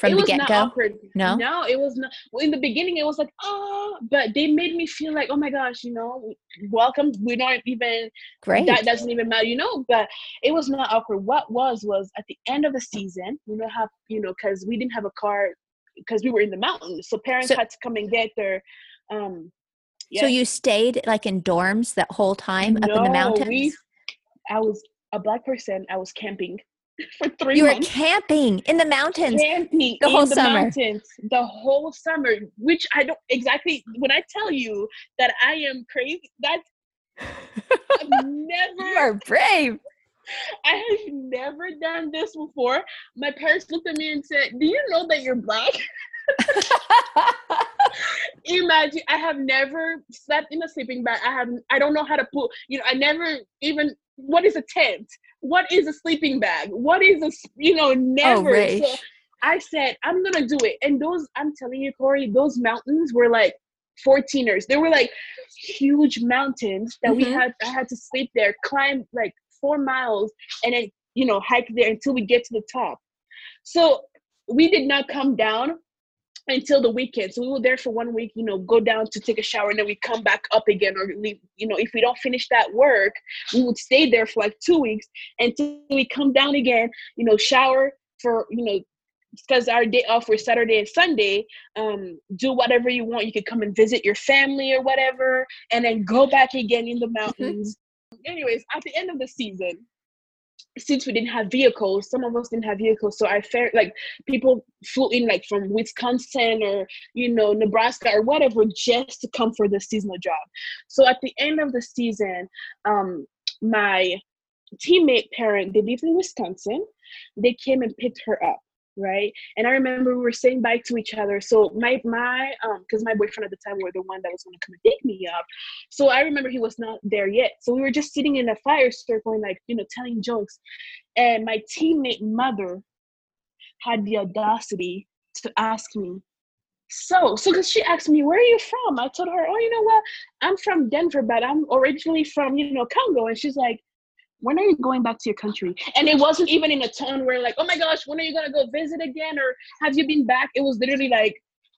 from it the get go? No? no it was not well, in the beginning it was like oh but they made me feel like oh my gosh you know welcome We don't even Great. that doesn't even matter you know but it was not awkward what was was at the end of the season you know how you know because we didn't have a car because we were in the mountains so parents So- had to come and get their um So you stayed like in dorms that whole time up in the mountains? we- I was a black person. I was camping [LAUGHS] for three you were camping in the mountains. camping the whole the summer. mountains the whole summer. Which I don't exactly. When I tell you that I am crazy, that's I've [LAUGHS] never. You are brave. [LAUGHS] I have never done this before. My parents looked at me and said, Do you know that you're black? [LAUGHS] Imagine I have never slept in a sleeping bag. I have I don't know how to put, you know, I never even what is a tent? What is a sleeping bag? What is a you know, never. Oh, so I said, I'm gonna do it. And those I'm telling you, Corey, those mountains were like 14ers. They were like huge mountains that mm-hmm. we had I had to sleep there, climb like four miles, and then you know, hike there until we get to the top. So we did not come down until the weekend. So we were there for one week, you know, go down to take a shower and then we come back up again or leave, you know, if we don't finish that work, we would stay there for like two weeks until we come down again, you know, shower for, you know, because our day off was Saturday and Sunday, um, do whatever you want. You could come and visit your family or whatever, and then go back again in the mm-hmm. mountains. Anyways, at the end of the season, since we didn't have vehicles, some of us didn't have vehicles, so I fair like people flew in like from Wisconsin or you know Nebraska or whatever just to come for the seasonal job. So at the end of the season, um, my teammate parent they lived in Wisconsin. They came and picked her up right? And I remember we were saying bye to each other. So my my um because my boyfriend at the time were the one that was gonna come and pick me up. So I remember he was not there yet. So we were just sitting in a fire circle and like, you know, telling jokes. And my teammate mother had the audacity to ask me, so so because she asked me where are you from i told her oh you know what i'm from denver but i'm originally from you know congo and she's like when are you going back to your country? And it wasn't even in a tone where like, oh my gosh, when are you gonna go visit again? Or have you been back? It was literally like,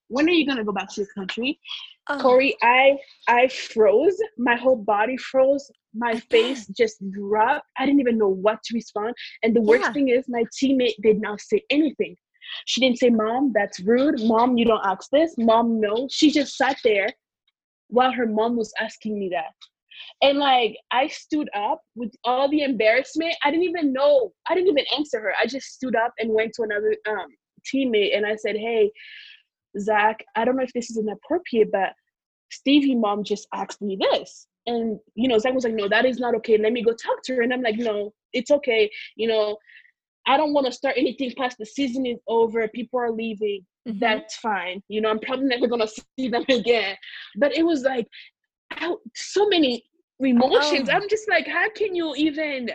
when are you gonna go back to your country? Oh. Corey, I I froze. My whole body froze. My face just dropped. I didn't even know what to respond. And the worst yeah. thing is my teammate did not say anything. She didn't say, Mom, that's rude. Mom, you don't ask this. Mom, no. She just sat there while her mom was asking me that. And like I stood up with all the embarrassment. I didn't even know. I didn't even answer her. I just stood up and went to another um, teammate and I said, "Hey, Zach, I don't know if this is inappropriate, but Stevie mom just asked me this." And you know, Zach was like, "No, that is not okay. Let me go talk to her." And I'm like, "No, it's okay. You know, I don't want to start anything past the season is over. People are leaving. Mm-hmm. That's fine. You know, I'm probably never gonna [LAUGHS] see them again. But it was like, out so many emotions. Oh. I'm just like, how can you even?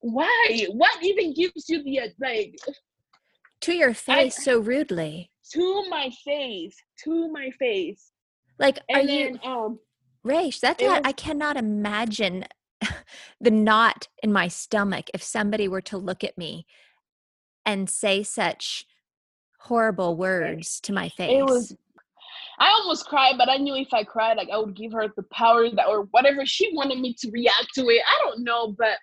Why? What even gives you the like? To your face I, so rudely. To my face. To my face. Like, and are then, you? Um, Raish, that's. Was, I cannot imagine [LAUGHS] the knot in my stomach if somebody were to look at me and say such horrible words to my face. It was I almost cried, but I knew if I cried, like I would give her the power that or whatever she wanted me to react to it. I don't know, but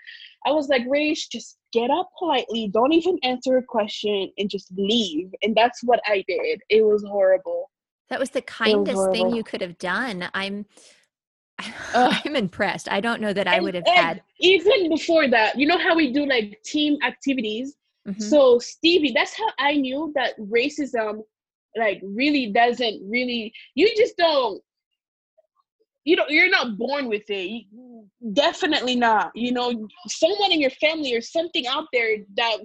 I was like, Raish, just get up politely. Don't even answer a question and just leave. And that's what I did. It was horrible. That was the kindest was thing you could have done. I'm [LAUGHS] I'm impressed. I don't know that I would have had even before that. You know how we do like team activities. Mm-hmm. So Stevie, that's how I knew that racism like really doesn't really you just don't you know you're not born with it. Definitely not you know someone in your family or something out there that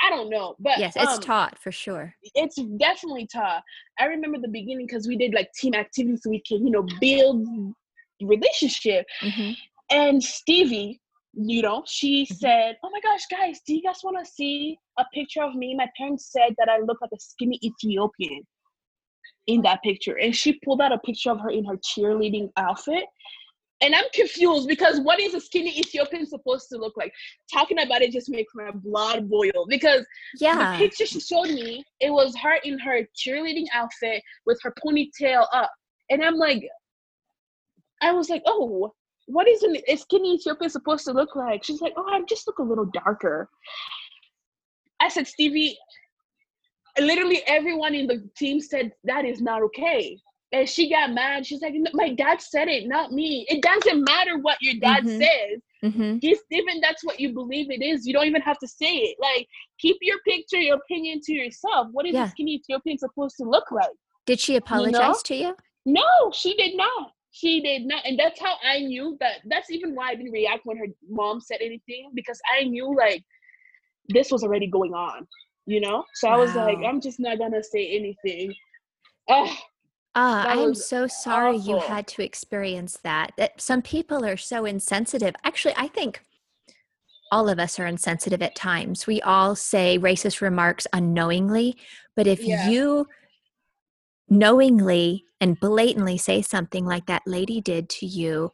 i don't know but yes it's um, taught for sure. it's definitely taught. I remember the beginning because we did like team activities so we can you know build relationship. Mm-hmm. and stevie you know, she mm-hmm. said, Oh my gosh, guys, do you guys want to see a picture of me? My parents said that I look like a skinny Ethiopian in that picture. And she pulled out a picture of her in her cheerleading outfit. And I'm confused because what is a skinny Ethiopian supposed to look like? Talking about it just makes my blood boil because yeah. the picture she showed me, it was her in her cheerleading outfit with her ponytail up. And I'm like, I was like, oh, what is an a skinny Ethiopian supposed to look like? She's like, oh, I just look a little darker. I said, Stevie, literally everyone in the team said that is not okay. And she got mad. She's like, my dad said it, not me. It doesn't matter what your dad mm-hmm. says. Mm-hmm. He's even that's what you believe it is. You don't even have to say it. Like, keep your picture, your opinion to yourself. What is yeah. a skinny Ethiopian supposed to look like? Did she apologize you know? to you? No, she did not. She did not and that's how i knew that that's even why i didn't react when her mom said anything because i knew like this was already going on you know so i was like i'm just not gonna say anything oh uh, I am so sorry awful. you had to experience that. That some people are so insensitive. Actually, I think all of us are insensitive at times. We all say racist remarks unknowingly, but if yeah. you knowingly and blatantly say something like that lady did to you,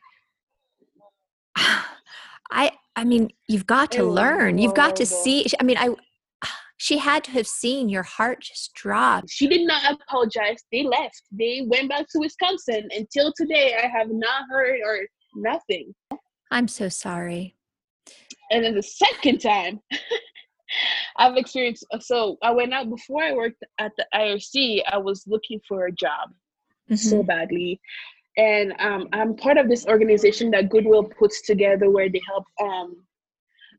[SIGHS] I I mean, you've got to oh, learn. You've got to see. I mean, I [SIGHS] she had to have seen your heart just drop. She did not apologize. They left. They went back to Wisconsin. Until today, I have not heard or nothing. I'm so sorry. And then the second time, [LAUGHS] I've experienced. So I went out before I worked at the IRC. I was looking for a job mm-hmm. so badly, and um, I'm part of this organization that Goodwill puts together where they help um,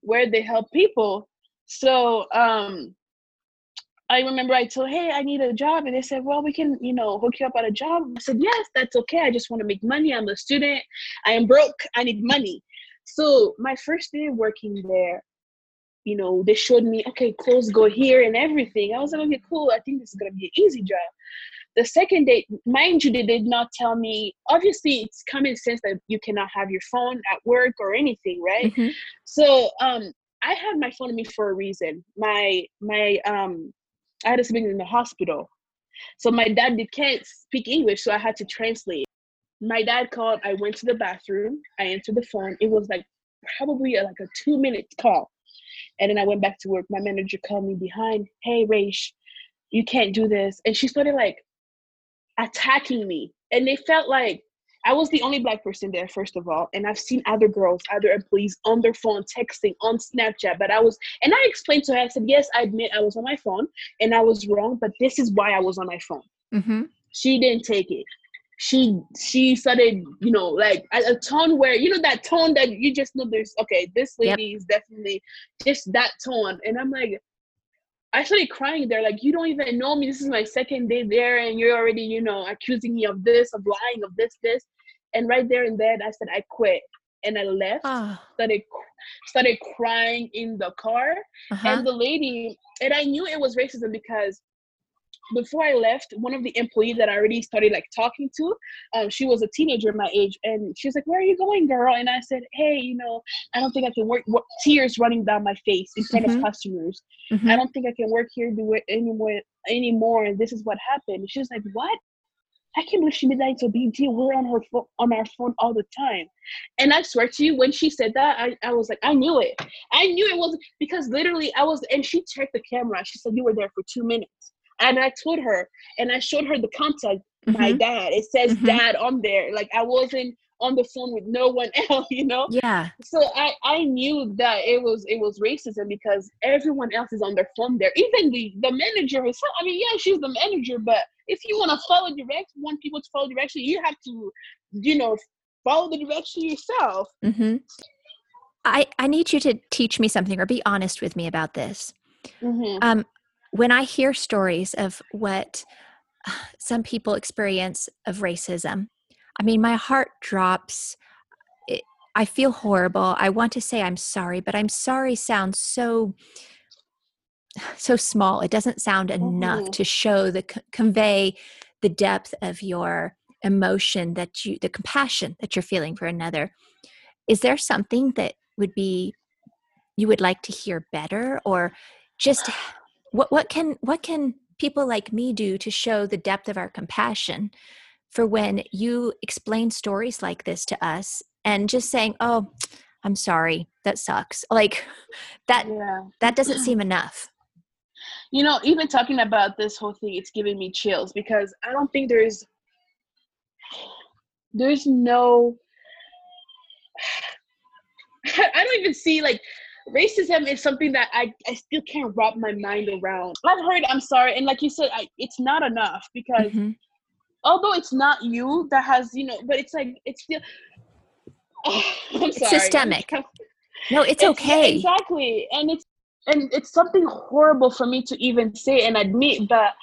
where they help people. So um, I remember I told, hey, I need a job. And they said, well, we can, you know, hook you up at a job. I said, yes, that's okay. I just want to make money. I'm a student. I am broke. I need money. So my first day working there, you know, they showed me, okay, clothes go here and everything. I was like, okay, cool. I think this is gonna be an easy job. The second day, mind you, they did not tell me. Obviously, it's common sense that you cannot have your phone at work or anything, right? Mm-hmm. So, um, I had my phone on me for a reason. My my um, I had a sibling in the hospital, so my dad did can't speak English, so I had to translate my dad called. I went to the bathroom. I answered the phone. It was like probably a, like a two minute call. And then I went back to work. My manager called me behind. Hey, Raish, you can't do this. And she started like attacking me. And they felt like I was the only black person there, first of all. And I've seen other girls, other employees on their phone, texting on Snapchat. But I was, and I explained to her, I said, yes, I admit I was on my phone and I was wrong, but this is why I was on my phone. Mm-hmm. She didn't take it she she started you know like a, a, tone where you know that tone that you just know there's okay this lady yep. is definitely just that tone and i'm like i started crying there like you don't even know me this is my second day there and you're already you know accusing me of this of lying of this this and right there and then i said i quit and i left oh. started started crying in the car uh-huh. and the lady and i knew it was racism because before I left, one of the employees that I already started like talking to, um, she was a teenager my age, and she was like, "Where are you going, girl?" And I said, "Hey, you know, I don't think I can work." tears running down my face in front mm-hmm. of customers. Mm-hmm. I don't think I can work here do it anymore anymore. And this is what happened. She was like, "What?" I can't believe she made that a big. We're on her phone, on our phone all the time. And I swear to you, when she said that, I, I was like, I knew it. I knew it wasn't because literally I was, and she checked the camera. She said, You were there for two minutes. And I told her, and I showed her the contact, mm-hmm. my dad. It says mm-hmm. dad on there. Like I wasn't on the phone with no one [LAUGHS] else, you know? Yeah. So I, I knew that it was it was racism because everyone else is on their phone there. Even the the manager herself. I mean, yeah, she's the manager, but if you want to follow direction, want people to follow direction, you have to, you know, follow the direction yourself. Mm-hmm. I, I need you to teach me something or be honest with me about this. Mm-hmm. Um, when I hear stories of what [SIGHS] some people experience of racism, I mean, my heart drops. It, I feel horrible. I want to say I'm sorry, but I'm sorry sounds so [SIGHS] so small. It doesn't sound enough mm-hmm. to show the convey the depth of your emotion that you the compassion that you're feeling for another. Is there something that would be you would like to hear better or just [SIGHS] what what can what can people like me do to show the depth of our compassion for when you explain stories like this to us and just saying oh i'm sorry that sucks like [LAUGHS] that yeah. that doesn't [LAUGHS] seem enough you know even talking about this whole thing it's giving me chills because i don't think there's there's no [SIGHS] i don't even see like racism is something that I, I still can't wrap my mind around. I've heard I'm sorry, and like you said, I, it's not enough because mm-hmm. although it's not you that has, you know, but it's like it's still [SIGHS] oh, it's sorry. systemic. no, it's, it's okay. exactly. And it's and it's something horrible for me to even say and admit, but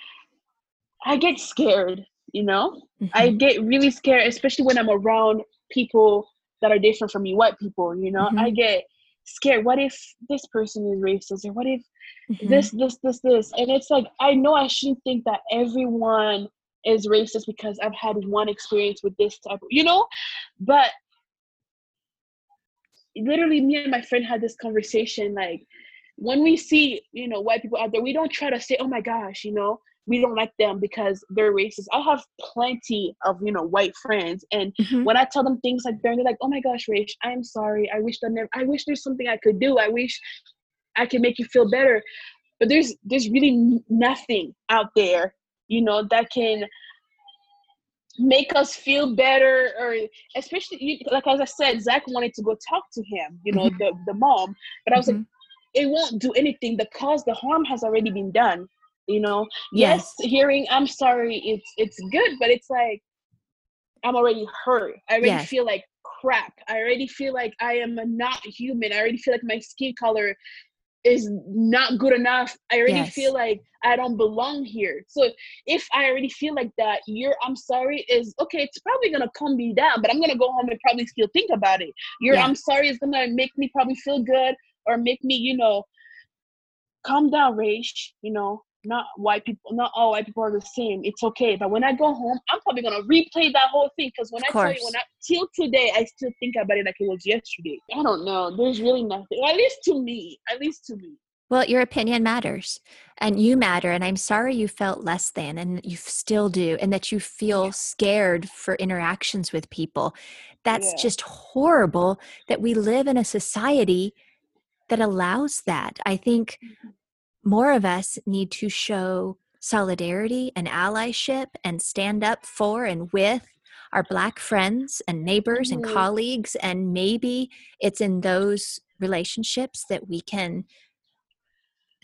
I get scared you know mm-hmm. i get really scared especially when i'm around people that are different from me white people you know mm-hmm. i get scared what if this person is racist or what if mm-hmm. this this this this? And it's like i know i shouldn't think that everyone is racist because i've had one experience with this type of you know? But literally me and my friend had this conversation like when we see you know white people out there we don't try to say oh my gosh you know we don't like them because they're racist i have plenty of you know white friends and mm-hmm. when i tell them things like that, they're like oh my gosh rach i'm sorry i wish that never i wish there's something i could do i wish i could make you feel better but there's there's really nothing out there you know that can make us feel better or especially like as i said zach wanted to go talk to him you know mm-hmm. the, the mom but i was mm-hmm. like it won't do anything the cause the harm has already been done you know yes. yes hearing i'm sorry it's it's good but it's like i'm already hurt i already yes. feel like crap i already feel like i am not human i already feel like my skin color is not good enough i already yes. feel like i don't belong here so if i already feel like that your i'm sorry is okay it's probably gonna calm me down but i'm gonna go home and probably still think about it your yeah. i'm sorry is gonna make me probably feel good or make me you know calm down rage you know not white people, not all white people are the same. It's okay. But when I go home, I'm probably gonna replay that whole thing because when I tell you, when I till today, I still think about it like it was yesterday. I don't know. There's really nothing. At least to me. At least to me. Well, your opinion matters and you matter. And I'm sorry you felt less than and you still do, and that you feel scared for interactions with people. That's yeah. just horrible that we live in a society that allows that. I think mm-hmm more of us need to show solidarity and allyship and stand up for and with our black friends and neighbors mm-hmm. and colleagues and maybe it's in those relationships that we can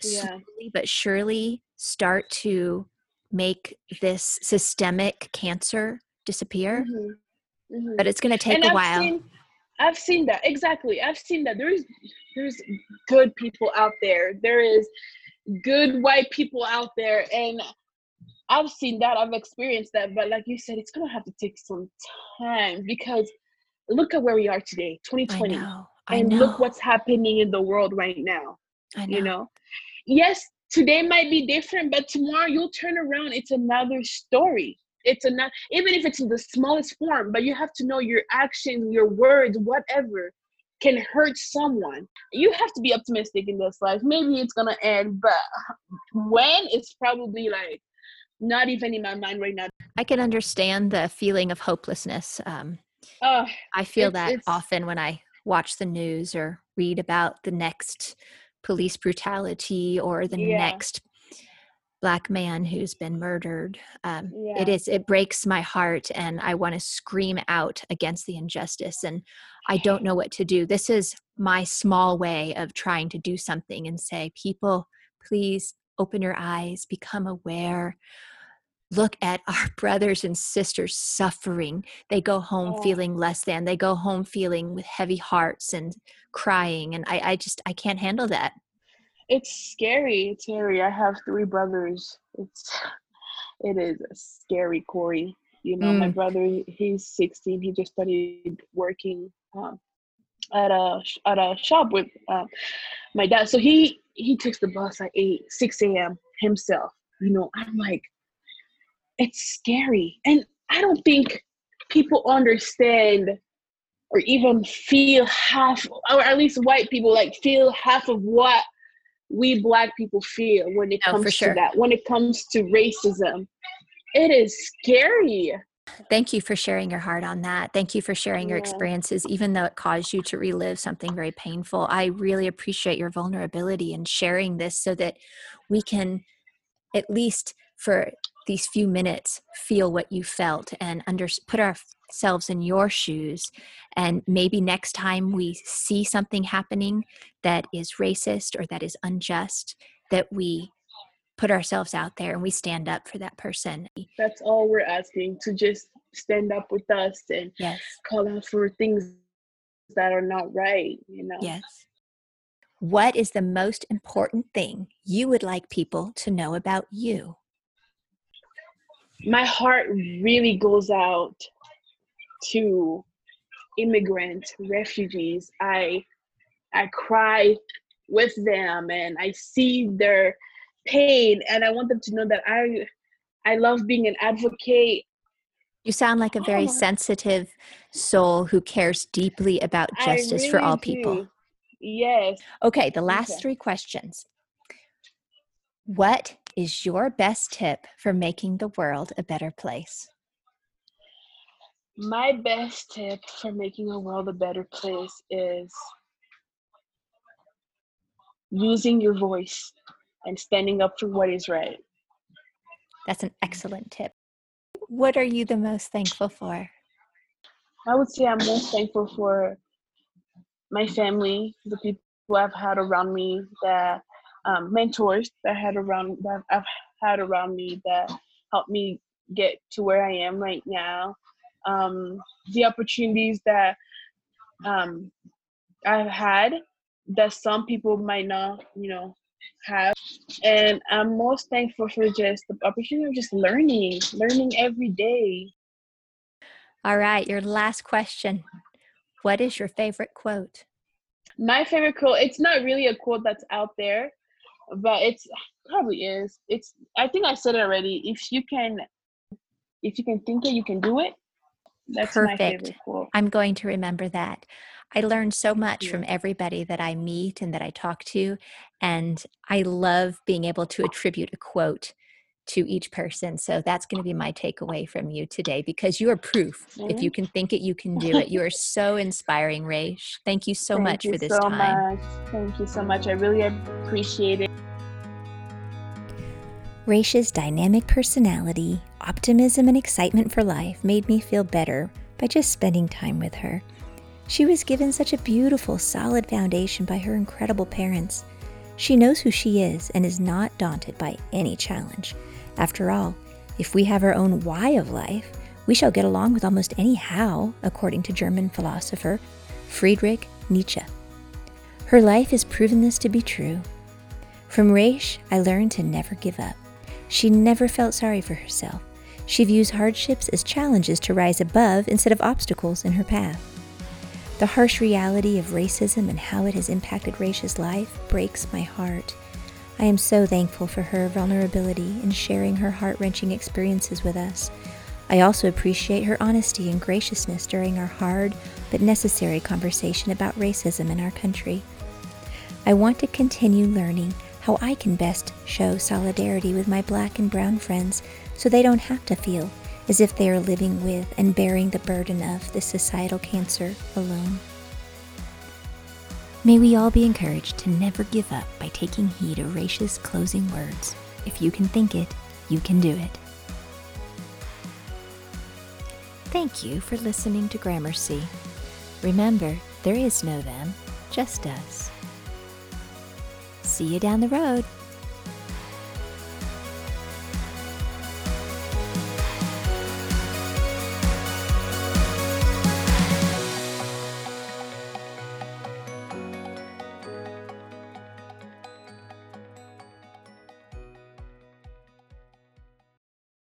yeah. slowly but surely start to make this systemic cancer disappear mm-hmm. Mm-hmm. but it's going to take and a I've while seen, i've seen that exactly i've seen that there's there's good people out there there is good white people out there and I've seen that, I've experienced that, but like you said, it's gonna have to take some time because look at where we are today, 2020. I know, I and know. look what's happening in the world right now. Know. You know? Yes, today might be different, but tomorrow you'll turn around, it's another story. It's another even if it's in the smallest form, but you have to know your actions, your words, whatever can hurt someone. You have to be optimistic in this life. Maybe it's gonna end, but when it's probably like not even in my mind right now. I can understand the feeling of hopelessness. Um, uh, I feel it's, that it's, often when I watch the news or read about the next police brutality or the yeah. next black man who's been murdered um, yeah. it is it breaks my heart and i want to scream out against the injustice and i don't know what to do. This is my small way of trying to do something and say people please open your eyes become aware. Look at [LAUGHS] our brothers and sisters suffering. They go home oh. feeling less than. They go home feeling with heavy hearts and crying and i, I just i can't handle that it's scary. It's scary. I have three brothers. It's [LAUGHS] it is scary, Corey. You know, mm. my brother, he's 16. He just started working um, at a at a shop with uh, my dad. So he he takes the bus at eight, 6 a.m. himself. You know, I'm like, it's scary, and I don't think people understand or even feel half, or at least white people like feel half of what we black people feel when it comes sure. to that when it comes to racism it is scary Thank you for sharing your heart on that. Thank you for sharing your experiences, even though it caused you to relive something very painful. I really appreciate your vulnerability and sharing this so that we can, at least for these few minutes, feel what you felt and under, put ourselves in your shoes. And maybe next time we see something happening that is racist or that is unjust, that we put ourselves out there and we stand up for that person. That's all we're asking to just stand up with us and yes. call out for things that are not right, you know. Yes. What is the most important thing you would like people to know about you? My heart really goes out to immigrant refugees. I I cry with them and I see their pain and I want them to know that I I love being an advocate. You sound like a very oh. sensitive soul who cares deeply about justice really for all people. Yes. Okay, the last okay. three questions. What is your best tip for making the world a better place? My best tip for making a world a better place is using your voice and standing up for what is right. That's an excellent tip. What are you the most thankful for? I would say I'm most thankful for my family, the people I've had around me, the um, mentors that I had around that I've had around me that helped me get to where I am right now. Um, the opportunities that um, I've had that some people might not, you know, have. And I'm most thankful for just the opportunity of just learning, learning every day. All right, your last question. What is your favorite quote? My favorite quote, it's not really a quote that's out there, but it's probably is. It's I think I said it already. If you can if you can think it, you can do it. That's Perfect. I'm going to remember that. I learn so much yeah. from everybody that I meet and that I talk to. And I love being able to attribute a quote to each person. So that's going to be my takeaway from you today because you are proof. Mm-hmm. If you can think it, you can do it. You are [LAUGHS] so inspiring, Raish. Thank you so Thank much you for this so time. Much. Thank you so much. I really appreciate it. Raish's dynamic personality, optimism, and excitement for life made me feel better by just spending time with her. She was given such a beautiful, solid foundation by her incredible parents. She knows who she is and is not daunted by any challenge. After all, if we have our own why of life, we shall get along with almost any how, according to German philosopher Friedrich Nietzsche. Her life has proven this to be true. From Raish, I learned to never give up. She never felt sorry for herself. She views hardships as challenges to rise above instead of obstacles in her path. The harsh reality of racism and how it has impacted Raish's life breaks my heart. I am so thankful for her vulnerability in sharing her heart wrenching experiences with us. I also appreciate her honesty and graciousness during our hard but necessary conversation about racism in our country. I want to continue learning how I can best show solidarity with my black and brown friends so they don't have to feel as if they are living with and bearing the burden of this societal cancer alone. May we all be encouraged to never give up by taking heed of Raish's closing words. If you can think it, you can do it. Thank you for listening to Gramercy. Remember, there is no them, just us. See you down the road.